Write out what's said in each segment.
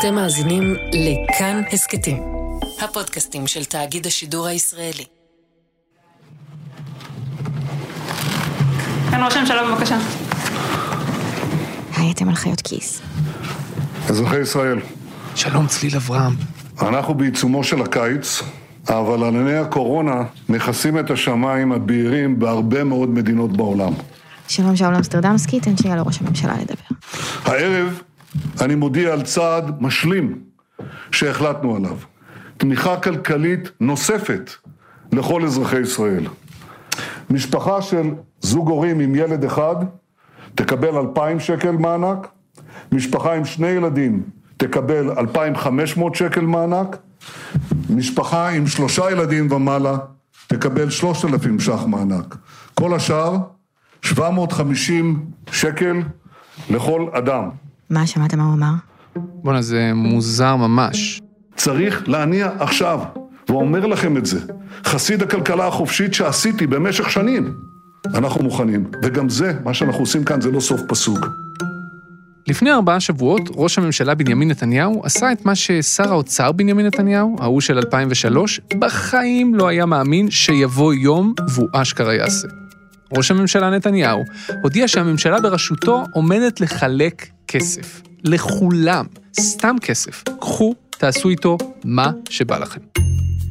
אתם מאזינים לכאן הסכתים, הפודקאסטים של תאגיד השידור הישראלי. כאן ראש הממשלה בבקשה. הייתם על חיות כיס. אזרחי ישראל, שלום צליל אברהם. אנחנו בעיצומו של הקיץ, אבל ענני הקורונה מכסים את השמיים הבהירים בהרבה מאוד מדינות בעולם. שלום שאול אמסטרדמסקי, תן שנייה לראש הממשלה לדבר. הערב אני מודיע על צעד משלים שהחלטנו עליו. תמיכה כלכלית נוספת לכל אזרחי ישראל. משפחה של זוג הורים עם ילד אחד תקבל 2,000 שקל מענק, משפחה עם שני ילדים תקבל 2,500 שקל מענק, משפחה עם שלושה ילדים ומעלה תקבל 3,000 ש"ח מענק. כל השאר, 750 שקל לכל אדם. מה, שמעת מה הוא אמר? בואנה, זה מוזר ממש. צריך להניע עכשיו, ואומר לכם את זה, חסיד הכלכלה החופשית שעשיתי במשך שנים. אנחנו מוכנים, וגם זה, מה שאנחנו עושים כאן, זה לא סוף פסוק. לפני ארבעה שבועות, ראש הממשלה בנימין נתניהו עשה את מה ששר האוצר בנימין נתניהו, ההוא של 2003, בחיים לא היה מאמין שיבוא יום והוא אשכרה יעשה. ראש הממשלה נתניהו הודיע שהממשלה בראשותו עומדת לחלק כסף. לכולם. סתם כסף. קחו, תעשו איתו מה שבא לכם.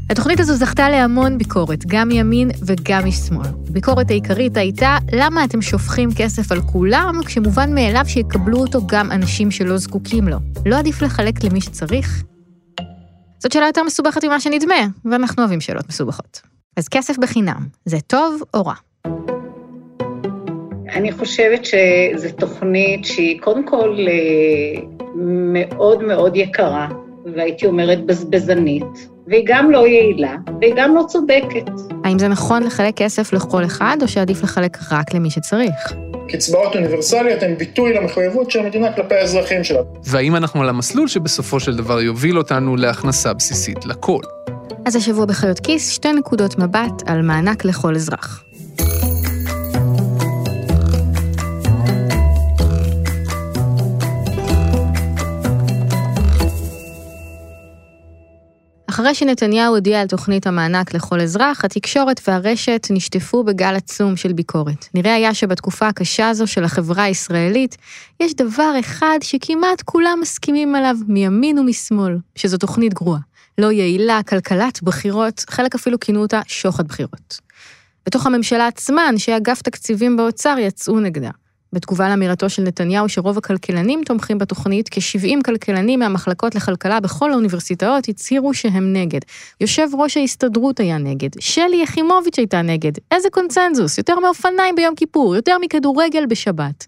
התוכנית הזו זכתה להמון ביקורת, גם מימין וגם משמאל. הביקורת העיקרית הייתה, למה אתם שופכים כסף על כולם, כשמובן מאליו שיקבלו אותו גם אנשים שלא זקוקים לו? לא עדיף לחלק למי שצריך? זאת שאלה יותר מסובכת ממה שנדמה, ואנחנו אוהבים שאלות מסובכות. אז כסף בחינם, זה טוב או רע? אני חושבת שזו תוכנית שהיא קודם כל אה, מאוד מאוד יקרה, והייתי אומרת בזבזנית, והיא גם לא יעילה, והיא גם לא צודקת. האם זה נכון לחלק כסף לכל אחד, או שעדיף לחלק רק למי שצריך? קצבאות אוניברסליות הן ביטוי למחויבות של המדינה כלפי האזרחים שלה. והאם אנחנו על המסלול שבסופו של דבר יוביל אותנו להכנסה בסיסית לכל? אז השבוע בחיות כיס, שתי נקודות מבט על מענק לכל אזרח. אחרי שנתניהו הודיע על תוכנית המענק לכל אזרח, התקשורת והרשת נשטפו בגל עצום של ביקורת. נראה היה שבתקופה הקשה הזו של החברה הישראלית, יש דבר אחד שכמעט כולם מסכימים עליו, מימין ומשמאל, שזו תוכנית גרועה. לא יעילה, כלכלת בחירות, חלק אפילו כינו אותה שוחד בחירות. בתוך הממשלה עצמה, אנשי אגף תקציבים באוצר יצאו נגדה. בתגובה לאמירתו של נתניהו שרוב הכלכלנים תומכים בתוכנית, כ-70 כלכלנים מהמחלקות לכלכלה בכל האוניברסיטאות הצהירו שהם נגד. יושב ראש ההסתדרות היה נגד, שלי יחימוביץ' הייתה נגד. איזה קונצנזוס, יותר מאופניים ביום כיפור, יותר מכדורגל בשבת.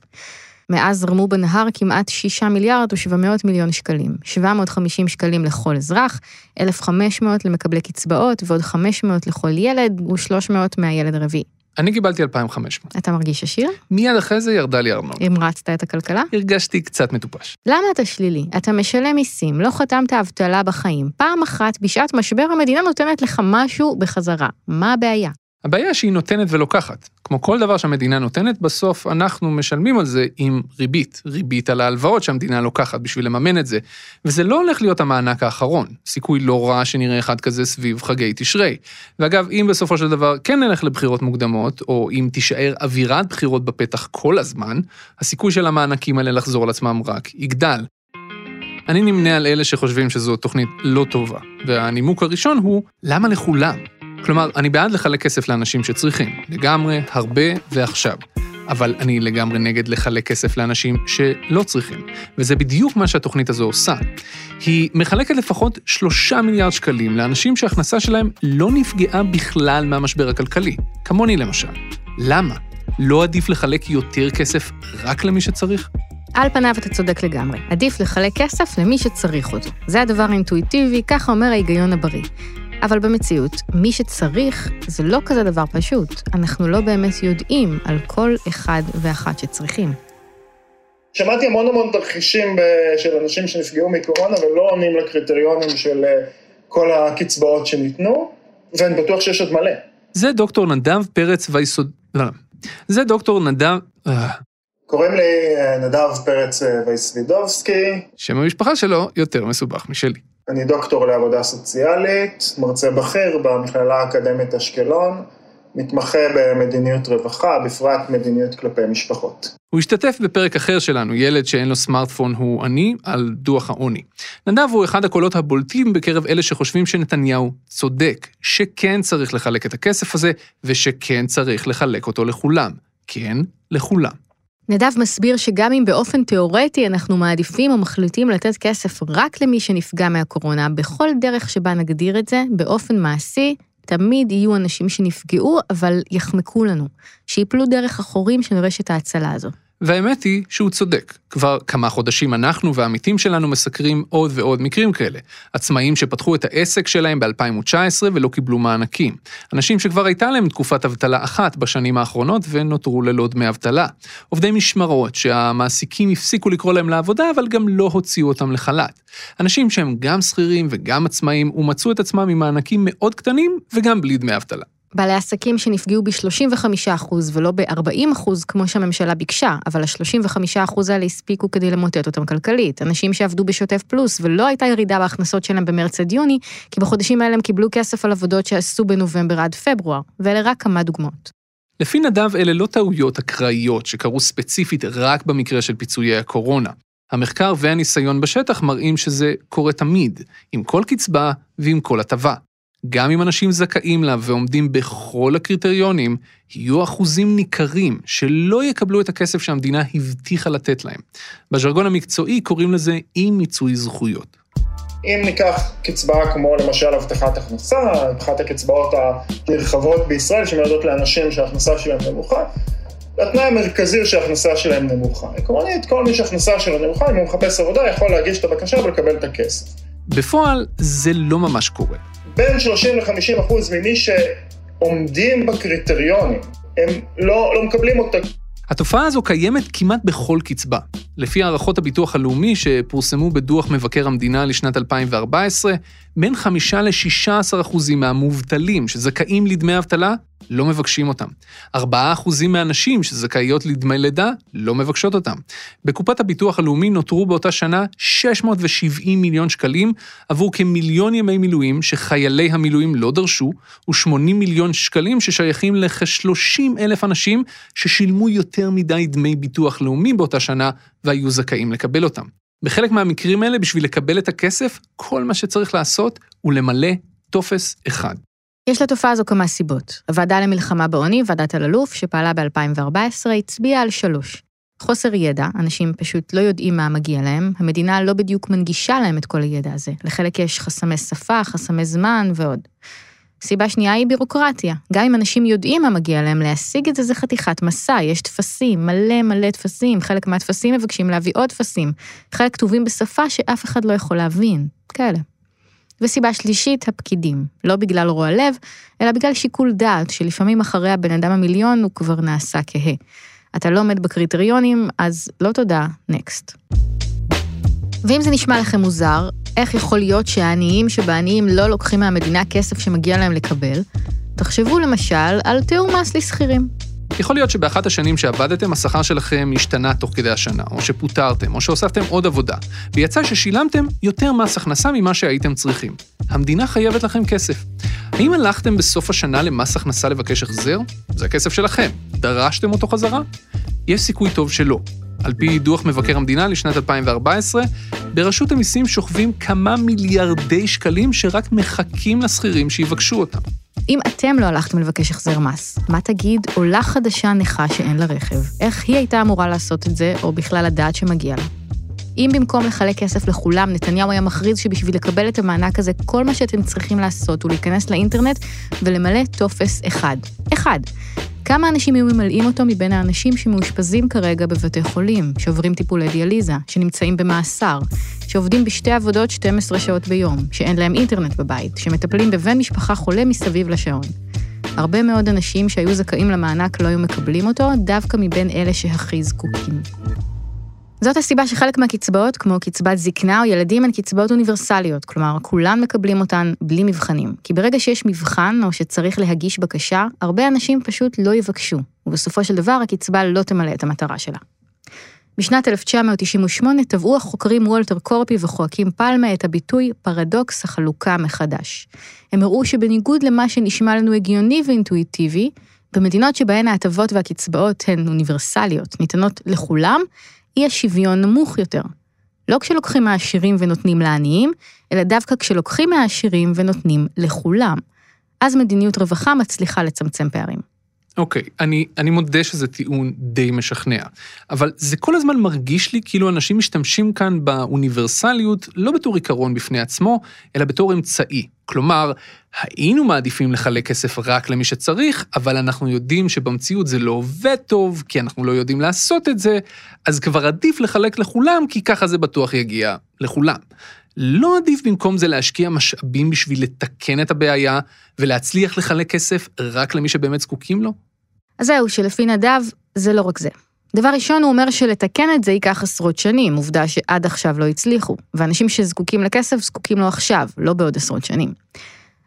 מאז זרמו בנהר כמעט 6 מיליארד ו-700 מיליון שקלים. 750 שקלים לכל אזרח, 1,500 למקבלי קצבאות ועוד 500 לכל ילד ו-300 מהילד הרביעי. אני קיבלתי 2,500. אתה מרגיש עשיר? מיד אחרי זה ירדה לי ארנונה. המרצת את הכלכלה? הרגשתי קצת מטופש. למה אתה שלילי? אתה משלם מיסים, לא חתמת אבטלה בחיים. פעם אחת, בשעת משבר, המדינה נותנת לך משהו בחזרה. מה הבעיה? הבעיה שהיא נותנת ולוקחת. כמו כל דבר שהמדינה נותנת, בסוף אנחנו משלמים על זה עם ריבית. ריבית על ההלוואות שהמדינה לוקחת בשביל לממן את זה. וזה לא הולך להיות המענק האחרון. סיכוי לא רע שנראה אחד כזה סביב חגי תשרי. ואגב, אם בסופו של דבר כן נלך לבחירות מוקדמות, או אם תישאר אווירת בחירות בפתח כל הזמן, הסיכוי של המענקים האלה לחזור על עצמם רק יגדל. אני נמנה על אלה שחושבים שזו תוכנית לא טובה, והנימוק הראשון הוא, למה לכולם? כלומר, אני בעד לחלק כסף לאנשים שצריכים, לגמרי, הרבה ועכשיו. אבל אני לגמרי נגד לחלק כסף לאנשים שלא צריכים. וזה בדיוק מה שהתוכנית הזו עושה. היא מחלקת לפחות שלושה מיליארד שקלים לאנשים שההכנסה שלהם לא נפגעה בכלל מהמשבר הכלכלי, כמוני למשל. למה? לא עדיף לחלק יותר כסף רק למי שצריך? על פניו אתה צודק לגמרי. עדיף לחלק כסף למי שצריך אותו. זה הדבר האינטואיטיבי, ככה אומר ההיגיון הבריא. אבל במציאות, מי שצריך זה לא כזה דבר פשוט. אנחנו לא באמת יודעים על כל אחד ואחת שצריכים. שמעתי המון המון תרחישים של אנשים שנפגעו מקורונה ולא עונים לקריטריונים של אה, כל הקצבאות שניתנו, ואני בטוח שיש עוד מלא. זה דוקטור נדב פרץ ויסוד... לא, לא. זה דוקטור נדב... אה. קוראים לי אה, נדב פרץ וייסלידובסקי. שם המשפחה שלו יותר מסובך משלי. אני דוקטור לעבודה סוציאלית, מרצה בכיר במכללה האקדמית אשקלון, מתמחה במדיניות רווחה, בפרט מדיניות כלפי משפחות. הוא השתתף בפרק אחר שלנו, ילד שאין לו סמארטפון הוא עני, על דוח העוני. נדב הוא אחד הקולות הבולטים בקרב אלה שחושבים שנתניהו צודק, שכן צריך לחלק את הכסף הזה, ושכן צריך לחלק אותו לכולם. כן, לכולם. נדב מסביר שגם אם באופן תיאורטי אנחנו מעדיפים או מחליטים לתת כסף רק למי שנפגע מהקורונה, בכל דרך שבה נגדיר את זה, באופן מעשי, תמיד יהיו אנשים שנפגעו, אבל יחמקו לנו, שיפלו דרך החורים של רשת ההצלה הזו. והאמת היא שהוא צודק. כבר כמה חודשים אנחנו והעמיתים שלנו מסקרים עוד ועוד מקרים כאלה. עצמאים שפתחו את העסק שלהם ב-2019 ולא קיבלו מענקים. אנשים שכבר הייתה להם תקופת אבטלה אחת בשנים האחרונות ונותרו ללא דמי אבטלה. עובדי משמרות שהמעסיקים הפסיקו לקרוא להם לעבודה אבל גם לא הוציאו אותם לחל"ת. אנשים שהם גם שכירים וגם עצמאים ומצאו את עצמם עם מענקים מאוד קטנים וגם בלי דמי אבטלה. בעלי עסקים ב-35% ולא ב-40% כמו שהממשלה ביקשה, אבל ה-35% האלה הספיקו כדי למוטט אותם כלכלית. אנשים שעבדו בשוטף פלוס ולא הייתה ירידה בהכנסות שלהם במרץ עד יוני, כי בחודשים האלה הם קיבלו כסף על עבודות שעשו בנובמבר עד פברואר, ואלה רק כמה דוגמאות. לפי נדב אלה לא טעויות אקראיות שקרו ספציפית רק במקרה של פיצויי הקורונה. המחקר והניסיון בשטח מראים שזה קורה תמיד, עם כל קצבה ועם כל הטבה. גם אם אנשים זכאים לה ועומדים בכל הקריטריונים, יהיו אחוזים ניכרים שלא יקבלו את הכסף שהמדינה הבטיחה לתת להם. בז'רגון המקצועי קוראים לזה אי מיצוי זכויות. אם ניקח קצבה כמו למשל הבטחת הכנסה, אחת הקצבאות הנרחבות בישראל שמיועדות לאנשים שההכנסה שלהם נמוכה, התנאי המרכזי הוא שההכנסה שלהם נמוכה. עקרונית, כל מי שההכנסה שלו נמוכה, אם הוא מחפש עבודה, יכול להגיש את הבקשה ולקבל את הכסף. בפועל, זה לא ממש קורה. בין 30 ל-50 אחוז ממי שעומדים בקריטריונים, הם לא, לא מקבלים אותה. התופעה הזו קיימת כמעט בכל קצבה. לפי הערכות הביטוח הלאומי שפורסמו בדוח מבקר המדינה לשנת 2014, בין 5 ל-16 אחוזים מהמובטלים שזכאים לדמי אבטלה לא מבקשים אותם. 4% מהנשים שזכאיות לדמי לידה לא מבקשות אותם. בקופת הביטוח הלאומי נותרו באותה שנה 670 מיליון שקלים עבור כמיליון ימי מילואים שחיילי המילואים לא דרשו, ו-80 מיליון שקלים ששייכים לכ-30 אלף אנשים ששילמו יותר מדי דמי ביטוח לאומי באותה שנה והיו זכאים לקבל אותם. בחלק מהמקרים האלה, בשביל לקבל את הכסף, כל מה שצריך לעשות הוא למלא טופס אחד. יש לתופעה הזו כמה סיבות. הוועדה למלחמה בעוני, ועדת אלאלוף, שפעלה ב-2014, הצביעה על שלוש. חוסר ידע, אנשים פשוט לא יודעים מה מגיע להם, המדינה לא בדיוק מנגישה להם את כל הידע הזה. לחלק יש חסמי שפה, חסמי זמן ועוד. סיבה שנייה היא בירוקרטיה. גם אם אנשים יודעים מה מגיע להם, להשיג את זה זה חתיכת מסע, יש טפסים, מלא מלא טפסים, חלק מהטפסים מבקשים להביא עוד טפסים, חלק כתובים בשפה שאף אחד לא יכול להבין, כאלה. וסיבה שלישית, הפקידים. לא בגלל רוע לב, אלא בגלל שיקול דעת, שלפעמים אחרי הבן אדם המיליון הוא כבר נעשה כהה. אתה לא עומד בקריטריונים, אז לא תודה, נקסט. ואם זה נשמע לכם מוזר, איך יכול להיות שהעניים שבעניים לא לוקחים מהמדינה כסף שמגיע להם לקבל? תחשבו למשל על תיאור מס לשכירים. יכול להיות שבאחת השנים שעבדתם, השכר שלכם השתנה תוך כדי השנה, או שפוטרתם, או שהוספתם עוד עבודה, ויצא ששילמתם יותר מס הכנסה ממה שהייתם צריכים. המדינה חייבת לכם כסף. האם הלכתם בסוף השנה למס הכנסה לבקש החזר? זה הכסף שלכם. דרשתם אותו חזרה? יש סיכוי טוב שלא. על פי דוח מבקר המדינה לשנת 2014, ברשות המיסים שוכבים כמה מיליארדי שקלים שרק מחכים לשכירים שיבקשו אותם. אם אתם לא הלכתם לבקש החזר מס, מה תגיד עולה חדשה נכה שאין לה רכב? איך היא הייתה אמורה לעשות את זה, או בכלל לדעת שמגיע לה? אם במקום לחלק כסף לכולם, נתניהו היה מכריז שבשביל לקבל את המענק הזה, כל מה שאתם צריכים לעשות הוא להיכנס לאינטרנט ולמלא טופס אחד. אחד. כמה אנשים היו ממלאים אותו מבין האנשים שמאושפזים כרגע בבתי חולים, שעוברים טיפולי דיאליזה, שנמצאים במאסר, שעובדים בשתי עבודות 12 שעות ביום, שאין להם אינטרנט בבית, שמטפלים בבן משפחה חולה מסביב לשעון. הרבה מאוד אנשים שהיו זכאים למענק לא היו מקבלים אותו, דווקא מבין אלה שהכי זקוקים. זאת הסיבה שחלק מהקצבאות, כמו קצבת זקנה או ילדים, הן קצבאות אוניברסליות, כלומר, כולם מקבלים אותן בלי מבחנים. כי ברגע שיש מבחן או שצריך להגיש בקשה, הרבה אנשים פשוט לא יבקשו, ובסופו של דבר הקצבה לא תמלא את המטרה שלה. בשנת 1998 טבעו החוקרים וולטר קורפי וחואקים פלמה את הביטוי פרדוקס החלוקה מחדש. הם הראו שבניגוד למה שנשמע לנו הגיוני ואינטואיטיבי, במדינות שבהן ההטבות והקצבאות הן אוניברסליות, ניתנות לכולם, אי השוויון נמוך יותר. לא כשלוקחים מהעשירים ונותנים לעניים, אלא דווקא כשלוקחים מהעשירים ונותנים לכולם. אז מדיניות רווחה מצליחה לצמצם פערים. אוקיי, okay, אני, אני מודה שזה טיעון די משכנע, אבל זה כל הזמן מרגיש לי כאילו אנשים משתמשים כאן באוניברסליות לא בתור עיקרון בפני עצמו, אלא בתור אמצעי. כלומר, היינו מעדיפים לחלק כסף רק למי שצריך, אבל אנחנו יודעים שבמציאות זה לא עובד טוב, כי אנחנו לא יודעים לעשות את זה, אז כבר עדיף לחלק לכולם, כי ככה זה בטוח יגיע לכולם. לא עדיף במקום זה להשקיע משאבים בשביל לתקן את הבעיה ולהצליח לחלק כסף רק למי שבאמת זקוקים לו? אז זהו, שלפי נדב, זה לא רק זה. דבר ראשון, הוא אומר שלתקן את זה ייקח עשרות שנים, עובדה שעד עכשיו לא הצליחו, ואנשים שזקוקים לכסף זקוקים לו עכשיו, לא בעוד עשרות שנים.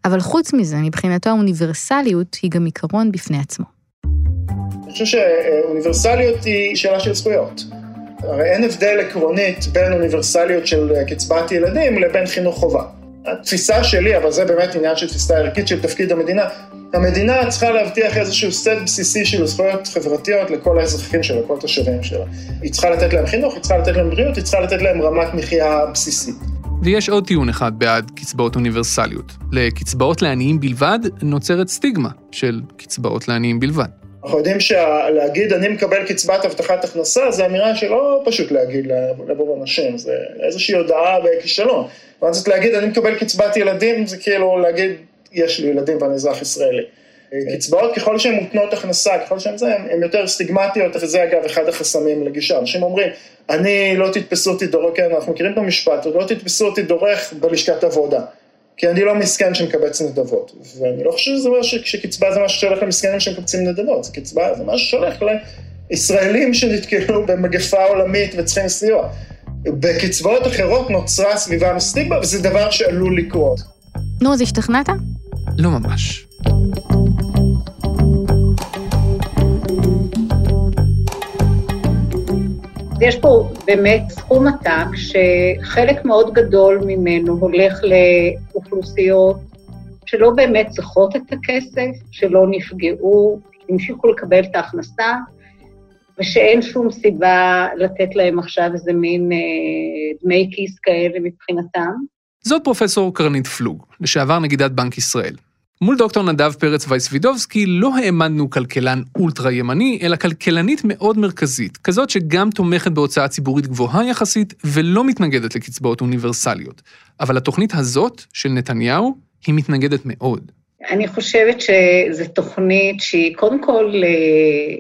אבל חוץ מזה, מבחינתו האוניברסליות היא גם עיקרון בפני עצמו. אני חושב שאוניברסליות היא שאלה של זכויות. הרי אין הבדל עקרונית בין אוניברסליות של קצבת ילדים לבין חינוך חובה. התפיסה שלי, אבל זה באמת עניין של תפיסה ערכית של תפקיד המדינה, המדינה צריכה להבטיח איזשהו סט בסיסי של זכויות חברתיות לכל האזרחים שלה, לכל התושבים שלה. היא צריכה לתת להם חינוך, היא צריכה לתת להם בריאות, היא צריכה לתת להם רמת מחיה בסיסית. ויש עוד טיעון אחד בעד קצבאות אוניברסליות. לקצבאות לעניים בלבד נוצרת סטיגמה של קצבאות לעניים בלבד. אנחנו יודעים שלהגיד אני מקבל קצבת הבטחת הכנסה, זו אמירה שלא פשוט להגיד לרוב אנשים, זה איזושהי הודעה בכישלון. ואז זאת להגיד אני מקבל קצבת ילדים, זה כאילו להגיד יש לי ילדים ואני אזרח ישראלי. קצבאות ככל שהן מותנות הכנסה, ככל שהן זה, הן יותר סטיגמטיות, וזה אגב אחד החסמים לגישה. אנשים אומרים, אני לא תתפסו אותי דורך, כן, אנחנו מכירים את המשפט, לא תתפסו אותי דורך בלשכת עבודה. כי אני לא מסכן שמקבץ נדבות. ואני לא חושב שזה אומר שקצבה זה משהו שהולך למסכנים שמקבצים נדבות, זה קצבה, זה משהו שהולך לישראלים שנתקלו במגפה עולמית וצריכים סיוע. בקצבאות אחרות נוצרה סביבה מסטיגמה, וזה דבר שעלול לקרות. נו, אז השתכנעת? לא ממש. יש פה באמת סכום עתק שחלק מאוד גדול ממנו הולך לאוכלוסיות שלא באמת צריכות את הכסף, שלא נפגעו, המשיכו לקבל את ההכנסה, ושאין שום סיבה לתת להם עכשיו איזה מין אה, דמי כיס כאלה מבחינתם. זאת פרופסור קרנית פלוג, לשעבר נגידת בנק ישראל. מול דוקטור נדב פרץ וייסווידובסקי לא העמדנו כלכלן אולטרה ימני, אלא כלכלנית מאוד מרכזית, כזאת שגם תומכת בהוצאה ציבורית גבוהה יחסית ולא מתנגדת לקצבאות אוניברסליות. אבל התוכנית הזאת, של נתניהו, היא מתנגדת מאוד. אני חושבת שזו תוכנית שהיא קודם כל אה,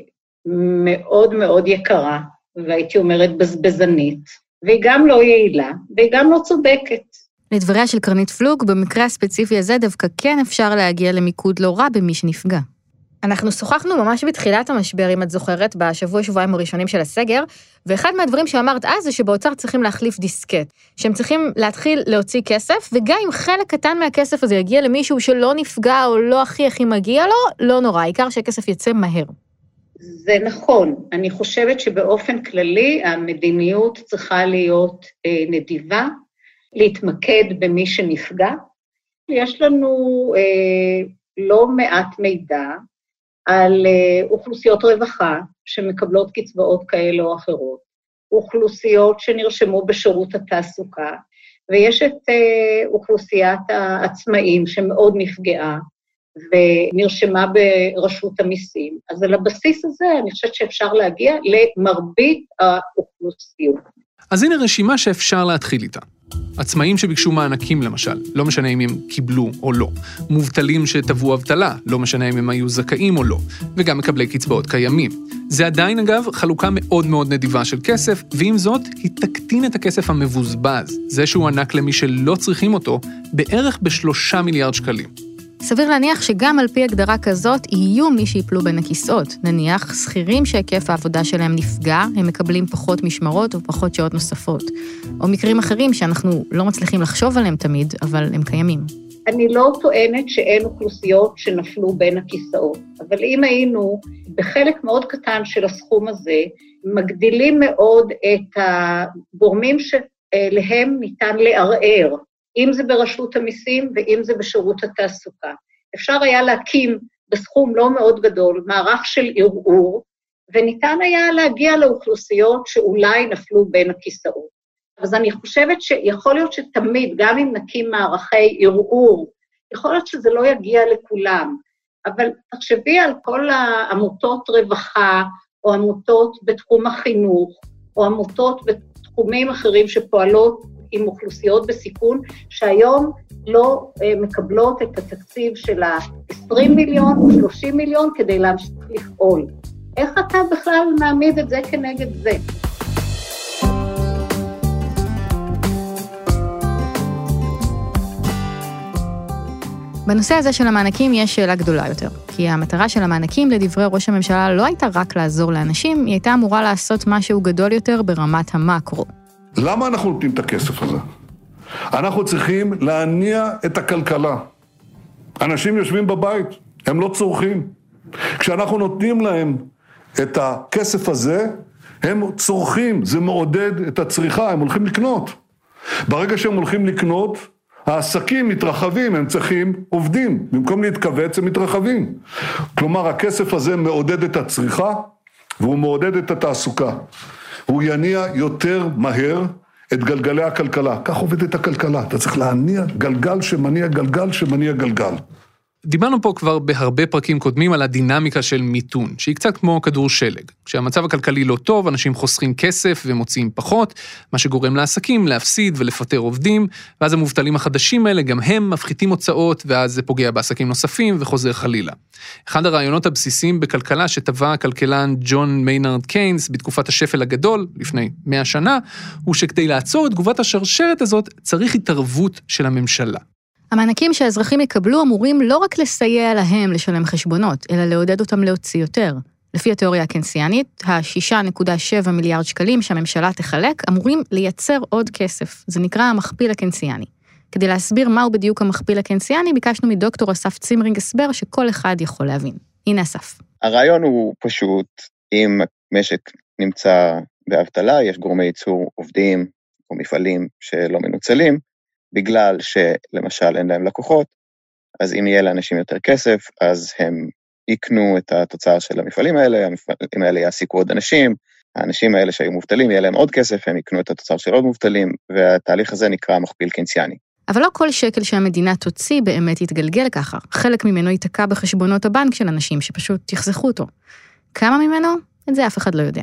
מאוד מאוד יקרה, והייתי אומרת בזבזנית, והיא גם לא יעילה, והיא גם לא צודקת. לדבריה של קרנית פלוג, במקרה הספציפי הזה דווקא כן אפשר להגיע למיקוד לא רע במי שנפגע. אנחנו שוחחנו ממש בתחילת המשבר, אם את זוכרת, בשבוע-שבועיים הראשונים של הסגר, ואחד מהדברים שאמרת אז זה שבאוצר צריכים להחליף דיסקט, שהם צריכים להתחיל להוציא כסף, וגם אם חלק קטן מהכסף הזה יגיע למישהו שלא נפגע או לא הכי הכי מגיע לו, לא נורא, העיקר שהכסף יצא מהר. זה נכון. אני חושבת שבאופן כללי המדיניות צריכה להיות אה, נדיבה, להתמקד במי שנפגע. יש לנו אה, לא מעט מידע על אה, אוכלוסיות רווחה שמקבלות קצבאות כאלה או אחרות, אוכלוסיות שנרשמו בשירות התעסוקה, ויש את אה, אוכלוסיית העצמאים שמאוד נפגעה ונרשמה ברשות המיסים. אז על הבסיס הזה אני חושבת שאפשר להגיע למרבית האוכלוסיות. אז הנה רשימה שאפשר להתחיל איתה. עצמאים שביקשו מענקים למשל, לא משנה אם הם קיבלו או לא. מובטלים שתבעו אבטלה, לא משנה אם הם היו זכאים או לא. וגם מקבלי קצבאות קיימים. זה עדיין, אגב, חלוקה מאוד מאוד נדיבה של כסף, ועם זאת, היא תקטין את הכסף המבוזבז, זה שהוא ענק למי שלא צריכים אותו, בערך בשלושה מיליארד שקלים. סביר להניח שגם על פי הגדרה כזאת יהיו מי שיפלו בין הכיסאות. נניח, שכירים שהיקף העבודה שלהם נפגע, הם מקבלים פחות משמרות ופחות שעות נוספות. או מקרים אחרים שאנחנו לא מצליחים לחשוב עליהם תמיד, אבל הם קיימים. אני לא טוענת שאין אוכלוסיות שנפלו בין הכיסאות, אבל אם היינו בחלק מאוד קטן של הסכום הזה, מגדילים מאוד את הגורמים שאליהם ניתן לערער, אם זה ברשות המיסים ואם זה בשירות התעסוקה. אפשר היה להקים בסכום לא מאוד גדול מערך של ערעור, וניתן היה להגיע לאוכלוסיות שאולי נפלו בין הכיסאות. אז אני חושבת שיכול להיות שתמיד, גם אם נקים מערכי ערעור, יכול להיות שזה לא יגיע לכולם, אבל תחשבי על כל העמותות רווחה, או עמותות בתחום החינוך, או עמותות בתחומים אחרים שפועלות עם אוכלוסיות בסיכון, שהיום לא אה, מקבלות את התקציב של ה-20 מיליון או 30 מיליון כדי להמשיך לפעול. איך אתה בכלל מעמיד את זה כנגד זה? בנושא הזה של המענקים יש שאלה גדולה יותר, כי המטרה של המענקים, לדברי ראש הממשלה, לא הייתה רק לעזור לאנשים, היא הייתה אמורה לעשות משהו גדול יותר ברמת המקרו. למה אנחנו נותנים את הכסף הזה? אנחנו צריכים להניע את הכלכלה. אנשים יושבים בבית, הם לא צורכים. כשאנחנו נותנים להם את הכסף הזה, הם צורכים, זה מעודד את הצריכה, הם הולכים לקנות. ברגע שהם הולכים לקנות, העסקים מתרחבים, הם צריכים עובדים. במקום להתכווץ, הם מתרחבים. כלומר, הכסף הזה מעודד את הצריכה, והוא מעודד את התעסוקה. הוא יניע יותר מהר את גלגלי הכלכלה. כך עובדת הכלכלה. אתה צריך להניע גלגל שמניע גלגל שמניע גלגל. דיברנו פה כבר בהרבה פרקים קודמים על הדינמיקה של מיתון, שהיא קצת כמו כדור שלג. כשהמצב הכלכלי לא טוב, אנשים חוסכים כסף ומוציאים פחות, מה שגורם לעסקים להפסיד ולפטר עובדים, ואז המובטלים החדשים האלה, גם הם מפחיתים הוצאות, ואז זה פוגע בעסקים נוספים וחוזר חלילה. אחד הרעיונות הבסיסיים בכלכלה שטבע הכלכלן ג'ון מיינרד קיינס בתקופת השפל הגדול, לפני 100 שנה, הוא שכדי לעצור את תגובת השרשרת הזאת, צריך התערבות של הממשלה. המענקים שהאזרחים יקבלו אמורים לא רק לסייע להם לשלם חשבונות, אלא לעודד אותם להוציא יותר. לפי התיאוריה הקנסיאנית, ה-6.7 מיליארד שקלים שהממשלה תחלק אמורים לייצר עוד כסף. זה נקרא המכפיל הקנסיאני. כדי להסביר מהו בדיוק המכפיל הקנסיאני, ביקשנו מדוקטור אסף צימרינג הסבר שכל אחד יכול להבין. הנה אסף. הרעיון הוא פשוט, אם משק נמצא באבטלה, יש גורמי ייצור עובדים או מפעלים שלא מנוצלים, בגלל שלמשל אין להם לקוחות, אז אם יהיה לאנשים יותר כסף, אז הם יקנו את התוצר של המפעלים האלה, המפעלים האלה יעסיקו עוד אנשים, האנשים האלה שהיו מובטלים, יהיה להם עוד כסף, הם יקנו את התוצר של עוד מובטלים, והתהליך הזה נקרא מכפיל קנסיאני. אבל לא כל שקל שהמדינה תוציא באמת יתגלגל ככה. חלק ממנו ייתקע בחשבונות הבנק של אנשים שפשוט יחסכו אותו. כמה ממנו? את זה אף אחד לא יודע.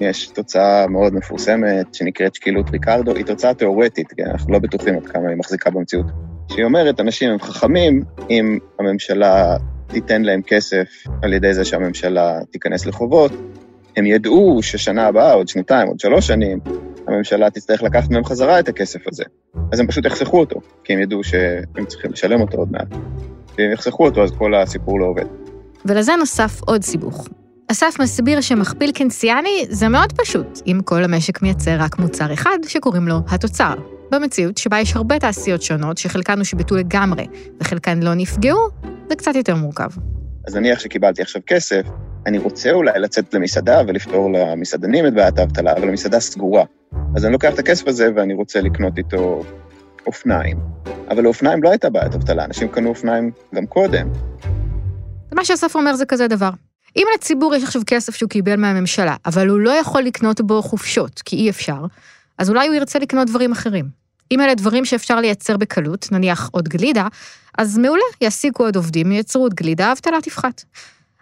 יש תוצאה מאוד מפורסמת שנקראת שקילות ריקרדו, היא תוצאה תיאורטית, כי אנחנו לא בטוחים עד כמה היא מחזיקה במציאות. שהיא אומרת, אנשים הם חכמים אם הממשלה תיתן להם כסף על ידי זה שהממשלה תיכנס לחובות, הם ידעו ששנה הבאה, עוד שנתיים, עוד שלוש שנים, הממשלה תצטרך לקחת מהם חזרה את הכסף הזה. אז הם פשוט יחסכו אותו, כי הם ידעו שהם צריכים לשלם אותו עוד מעט. ואם יחסכו אותו, אז כל הסיפור לא עובד. ולזה נוסף עוד סיבוך. אסף מסביר שמכפיל קנסיאני זה מאוד פשוט, אם כל המשק מייצר רק מוצר אחד שקוראים לו התוצר. במציאות שבה יש הרבה תעשיות שונות שחלקן הושבתו לגמרי וחלקן לא נפגעו, זה קצת יותר מורכב. אז נניח שקיבלתי עכשיו כסף, אני רוצה אולי לצאת למסעדה ולפתור למסעדנים את בעיית האבטלה, אבל המסעדה סגורה. אז אני לוקח את הכסף הזה ואני רוצה לקנות איתו אופניים. אבל לאופניים לא הייתה בעיית אבטלה, אנשים קנו אופניים גם קודם. מה שאסף אומר זה כזה דבר. אם לציבור יש עכשיו כסף שהוא קיבל מהממשלה, אבל הוא לא יכול לקנות בו חופשות, כי אי אפשר, אז אולי הוא ירצה לקנות דברים אחרים. אם אלה דברים שאפשר לייצר בקלות, נניח עוד גלידה, אז מעולה, יעסיקו עוד עובדים, ייצרו עוד גלידה, האבטלה תפחת.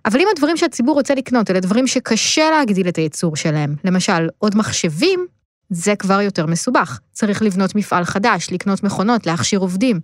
אבל אם הדברים שהציבור רוצה לקנות, אלה דברים שקשה להגדיל את הייצור שלהם, למשל, עוד מחשבים, זה כבר יותר מסובך. צריך לבנות מפעל חדש, לקנות מכונות, להכשיר עובדים.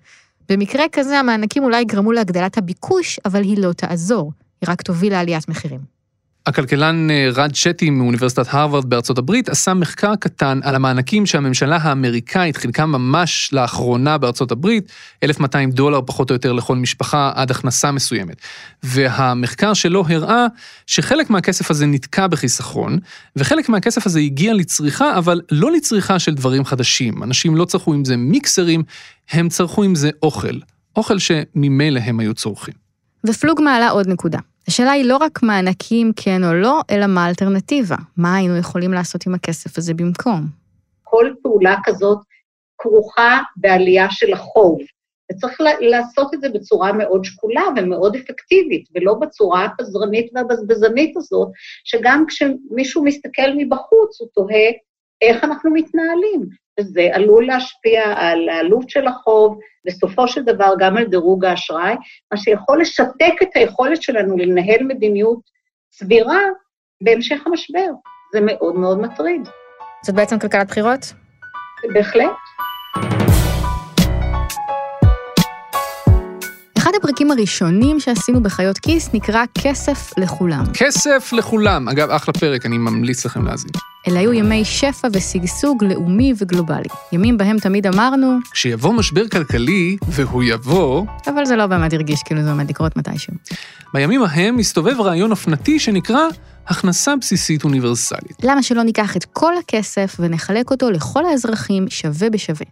במקרה כזה המענקים אולי יגרמו להגדלת הביקוש, אבל היא לא תעזור. היא רק תוביל לעליית מחירים. הכלכלן אה, רד שטי מאוניברסיטת הרווארד בארצות הברית עשה מחקר קטן על המענקים שהממשלה האמריקאית חילקה ממש לאחרונה בארצות הברית, 1,200 דולר פחות או יותר לכל משפחה עד הכנסה מסוימת. והמחקר שלו הראה שחלק מהכסף הזה נתקע בחיסכון, וחלק מהכסף הזה הגיע לצריכה, אבל לא לצריכה של דברים חדשים. אנשים לא צרכו עם זה מיקסרים, הם צרכו עם זה אוכל. אוכל שממילא הם היו צורכים. ופלוג מעלה עוד נקודה. השאלה היא לא רק מענקים כן או לא, אלא מה האלטרנטיבה. מה היינו יכולים לעשות עם הכסף הזה במקום? כל פעולה כזאת כרוכה בעלייה של החוב. וצריך לעשות את זה בצורה מאוד שקולה ומאוד אפקטיבית, ולא בצורה הפזרנית והבזבזנית הזאת, שגם כשמישהו מסתכל מבחוץ, הוא תוהה איך אנחנו מתנהלים. וזה עלול להשפיע על העלות של החוב, בסופו של דבר גם על דירוג האשראי, מה שיכול לשתק את היכולת שלנו לנהל מדיניות סבירה בהמשך המשבר. זה מאוד מאוד מטריד. זאת בעצם כלכלת בחירות? בהחלט. אחד הפרקים הראשונים שעשינו בחיות כיס נקרא כסף לכולם. כסף לכולם. אגב, אחלה פרק, אני ממליץ לכם להאזין. אלה היו ימי שפע ושגשוג לאומי וגלובלי. ימים בהם תמיד אמרנו... כשיבוא משבר כלכלי, והוא יבוא... אבל זה לא באמת הרגיש כאילו זה עומד לקרות מתישהו. בימים ההם מסתובב רעיון אופנתי שנקרא הכנסה בסיסית אוניברסלית. למה שלא ניקח את כל הכסף ונחלק אותו לכל האזרחים שווה בשווה?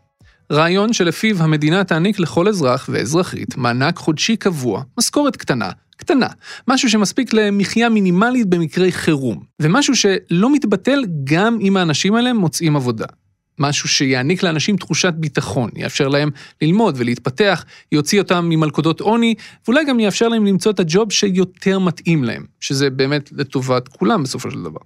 רעיון שלפיו המדינה תעניק לכל אזרח ואזרחית מענק חודשי קבוע, משכורת קטנה, קטנה, משהו שמספיק למחיה מינימלית במקרי חירום, ומשהו שלא מתבטל גם אם האנשים האלה מוצאים עבודה. משהו שיעניק לאנשים תחושת ביטחון, יאפשר להם ללמוד ולהתפתח, יוציא אותם ממלכודות עוני, ואולי גם יאפשר להם למצוא את הג'וב שיותר מתאים להם, שזה באמת לטובת כולם בסופו של דבר.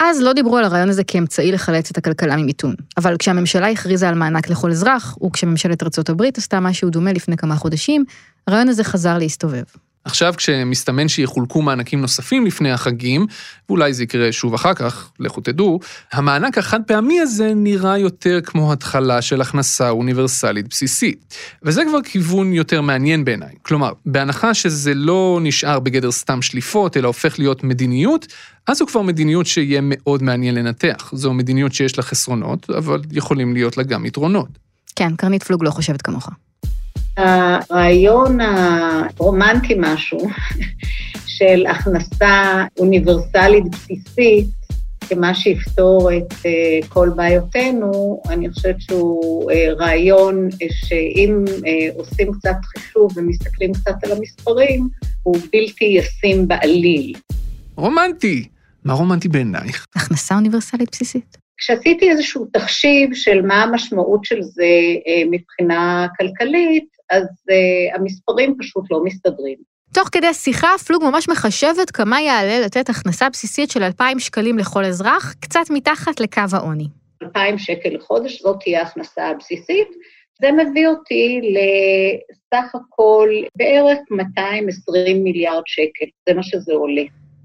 אז לא דיברו על הרעיון הזה כאמצעי לחלץ את הכלכלה ממיתון. אבל כשהממשלה הכריזה על מענק לכל אזרח, וכשממשלת ארצות הברית עשתה משהו דומה לפני כמה חודשים, הרעיון הזה חזר להסתובב. עכשיו כשמסתמן שיחולקו מענקים נוספים לפני החגים, ואולי זה יקרה שוב אחר כך, לכו תדעו, המענק החד פעמי הזה נראה יותר כמו התחלה של הכנסה אוניברסלית בסיסית. וזה כבר כיוון יותר מעניין בעיניי. כלומר, בהנחה שזה לא נשאר בגדר סתם שליפות, אלא הופך להיות מדיניות, אז זו כבר מדיניות שיהיה מאוד מעניין לנתח. זו מדיניות שיש לה חסרונות, אבל יכולים להיות לה גם יתרונות. כן, קרנית פלוג לא חושבת כמוך. הרעיון הרומנטי משהו של הכנסה אוניברסלית בסיסית כמה שיפתור את אה, כל בעיותינו, אני חושבת שהוא אה, רעיון שאם אה, עושים קצת חישוב ומסתכלים קצת על המספרים, הוא בלתי ישים בעליל. רומנטי. מה רומנטי בעינייך? הכנסה אוניברסלית בסיסית. כשעשיתי איזשהו תחשיב של מה המשמעות של זה מבחינה כלכלית, אז uh, המספרים פשוט לא מסתדרים. תוך כדי שיחה, פלוג ממש מחשבת כמה יעלה לתת הכנסה בסיסית של 2,000 שקלים לכל אזרח, קצת מתחת לקו העוני. 2,000 שקל לחודש, זאת תהיה ההכנסה הבסיסית. זה מביא אותי לסך הכל בערך 220 מיליארד שקל, זה מה שזה עולה.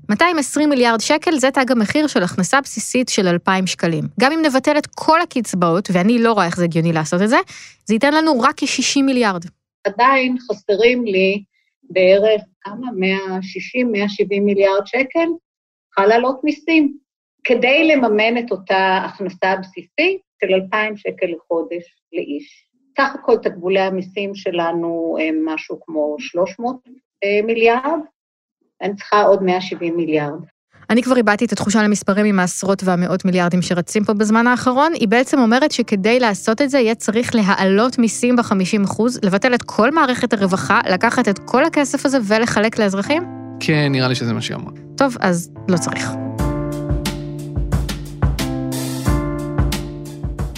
220 מיליארד שקל זה תג המחיר של הכנסה בסיסית של 2,000 שקלים. גם אם נבטל את כל הקצבאות, ואני לא רואה איך זה הגיוני לעשות את זה, זה ייתן לנו רק כ-60 מיליארד. עדיין חסרים לי בערך, כמה? 160-170 מיליארד שקל, צריכה לעלות מיסים. כדי לממן את אותה הכנסה בסיסית של 2,000 שקל לחודש לאיש. סך הכל תקבולי המיסים שלנו הם משהו כמו 300 אה, מיליארד, אני צריכה עוד 170 מיליארד. אני כבר איבדתי את התחושה למספרים עם העשרות והמאות מיליארדים שרצים פה בזמן האחרון. היא בעצם אומרת שכדי לעשות את זה, יהיה צריך להעלות מיסים ב-50%, לבטל את כל מערכת הרווחה, לקחת את כל הכסף הזה ולחלק לאזרחים? כן, נראה לי שזה מה שהיא אמרה. טוב, אז לא צריך.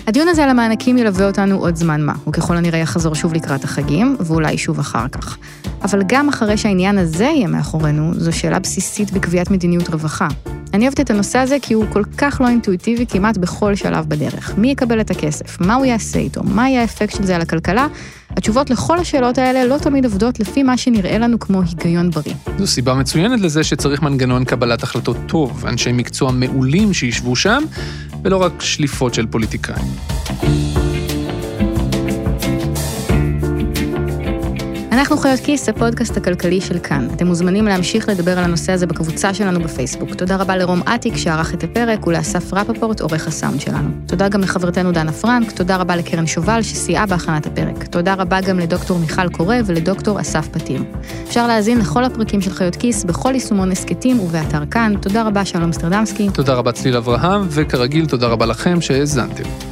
הדיון הזה על המענקים ילווה אותנו עוד זמן מה, וככל הנראה יחזור שוב לקראת החגים, ואולי שוב אחר כך. אבל גם אחרי שהעניין הזה יהיה מאחורינו, זו שאלה בסיסית בקביעת מדיניות רווחה. אני אוהבת את הנושא הזה כי הוא כל כך לא אינטואיטיבי כמעט בכל שלב בדרך. מי יקבל את הכסף? מה הוא יעשה איתו? מה יהיה האפקט של זה על הכלכלה? התשובות לכל השאלות האלה לא תמיד עובדות לפי מה שנראה לנו כמו היגיון בריא. זו סיבה מצוינת לזה שצריך מנגנון קבלת החלטות טוב, אנשי מקצוע מעולים שישבו שם, ולא רק שליפות של פוליטיקאים. אנחנו חיות כיס, הפודקאסט הכלכלי של כאן. אתם מוזמנים להמשיך לדבר על הנושא הזה בקבוצה שלנו בפייסבוק. תודה רבה לרום אטיק שערך את הפרק ולאסף רפפורט, עורך הסאונד שלנו. תודה גם לחברתנו דנה פרנק, תודה רבה לקרן שובל שסייעה בהכנת הפרק. תודה רבה גם לדוקטור מיכל קורא ולדוקטור אסף פתיר. אפשר להאזין לכל הפרקים של חיות כיס בכל יישומון הסכתים ובאתר כאן. תודה רבה שלום סטרדמסקי. תודה רבה צליל אברהם, וכרגיל תודה רבה לכם שהאזנתם.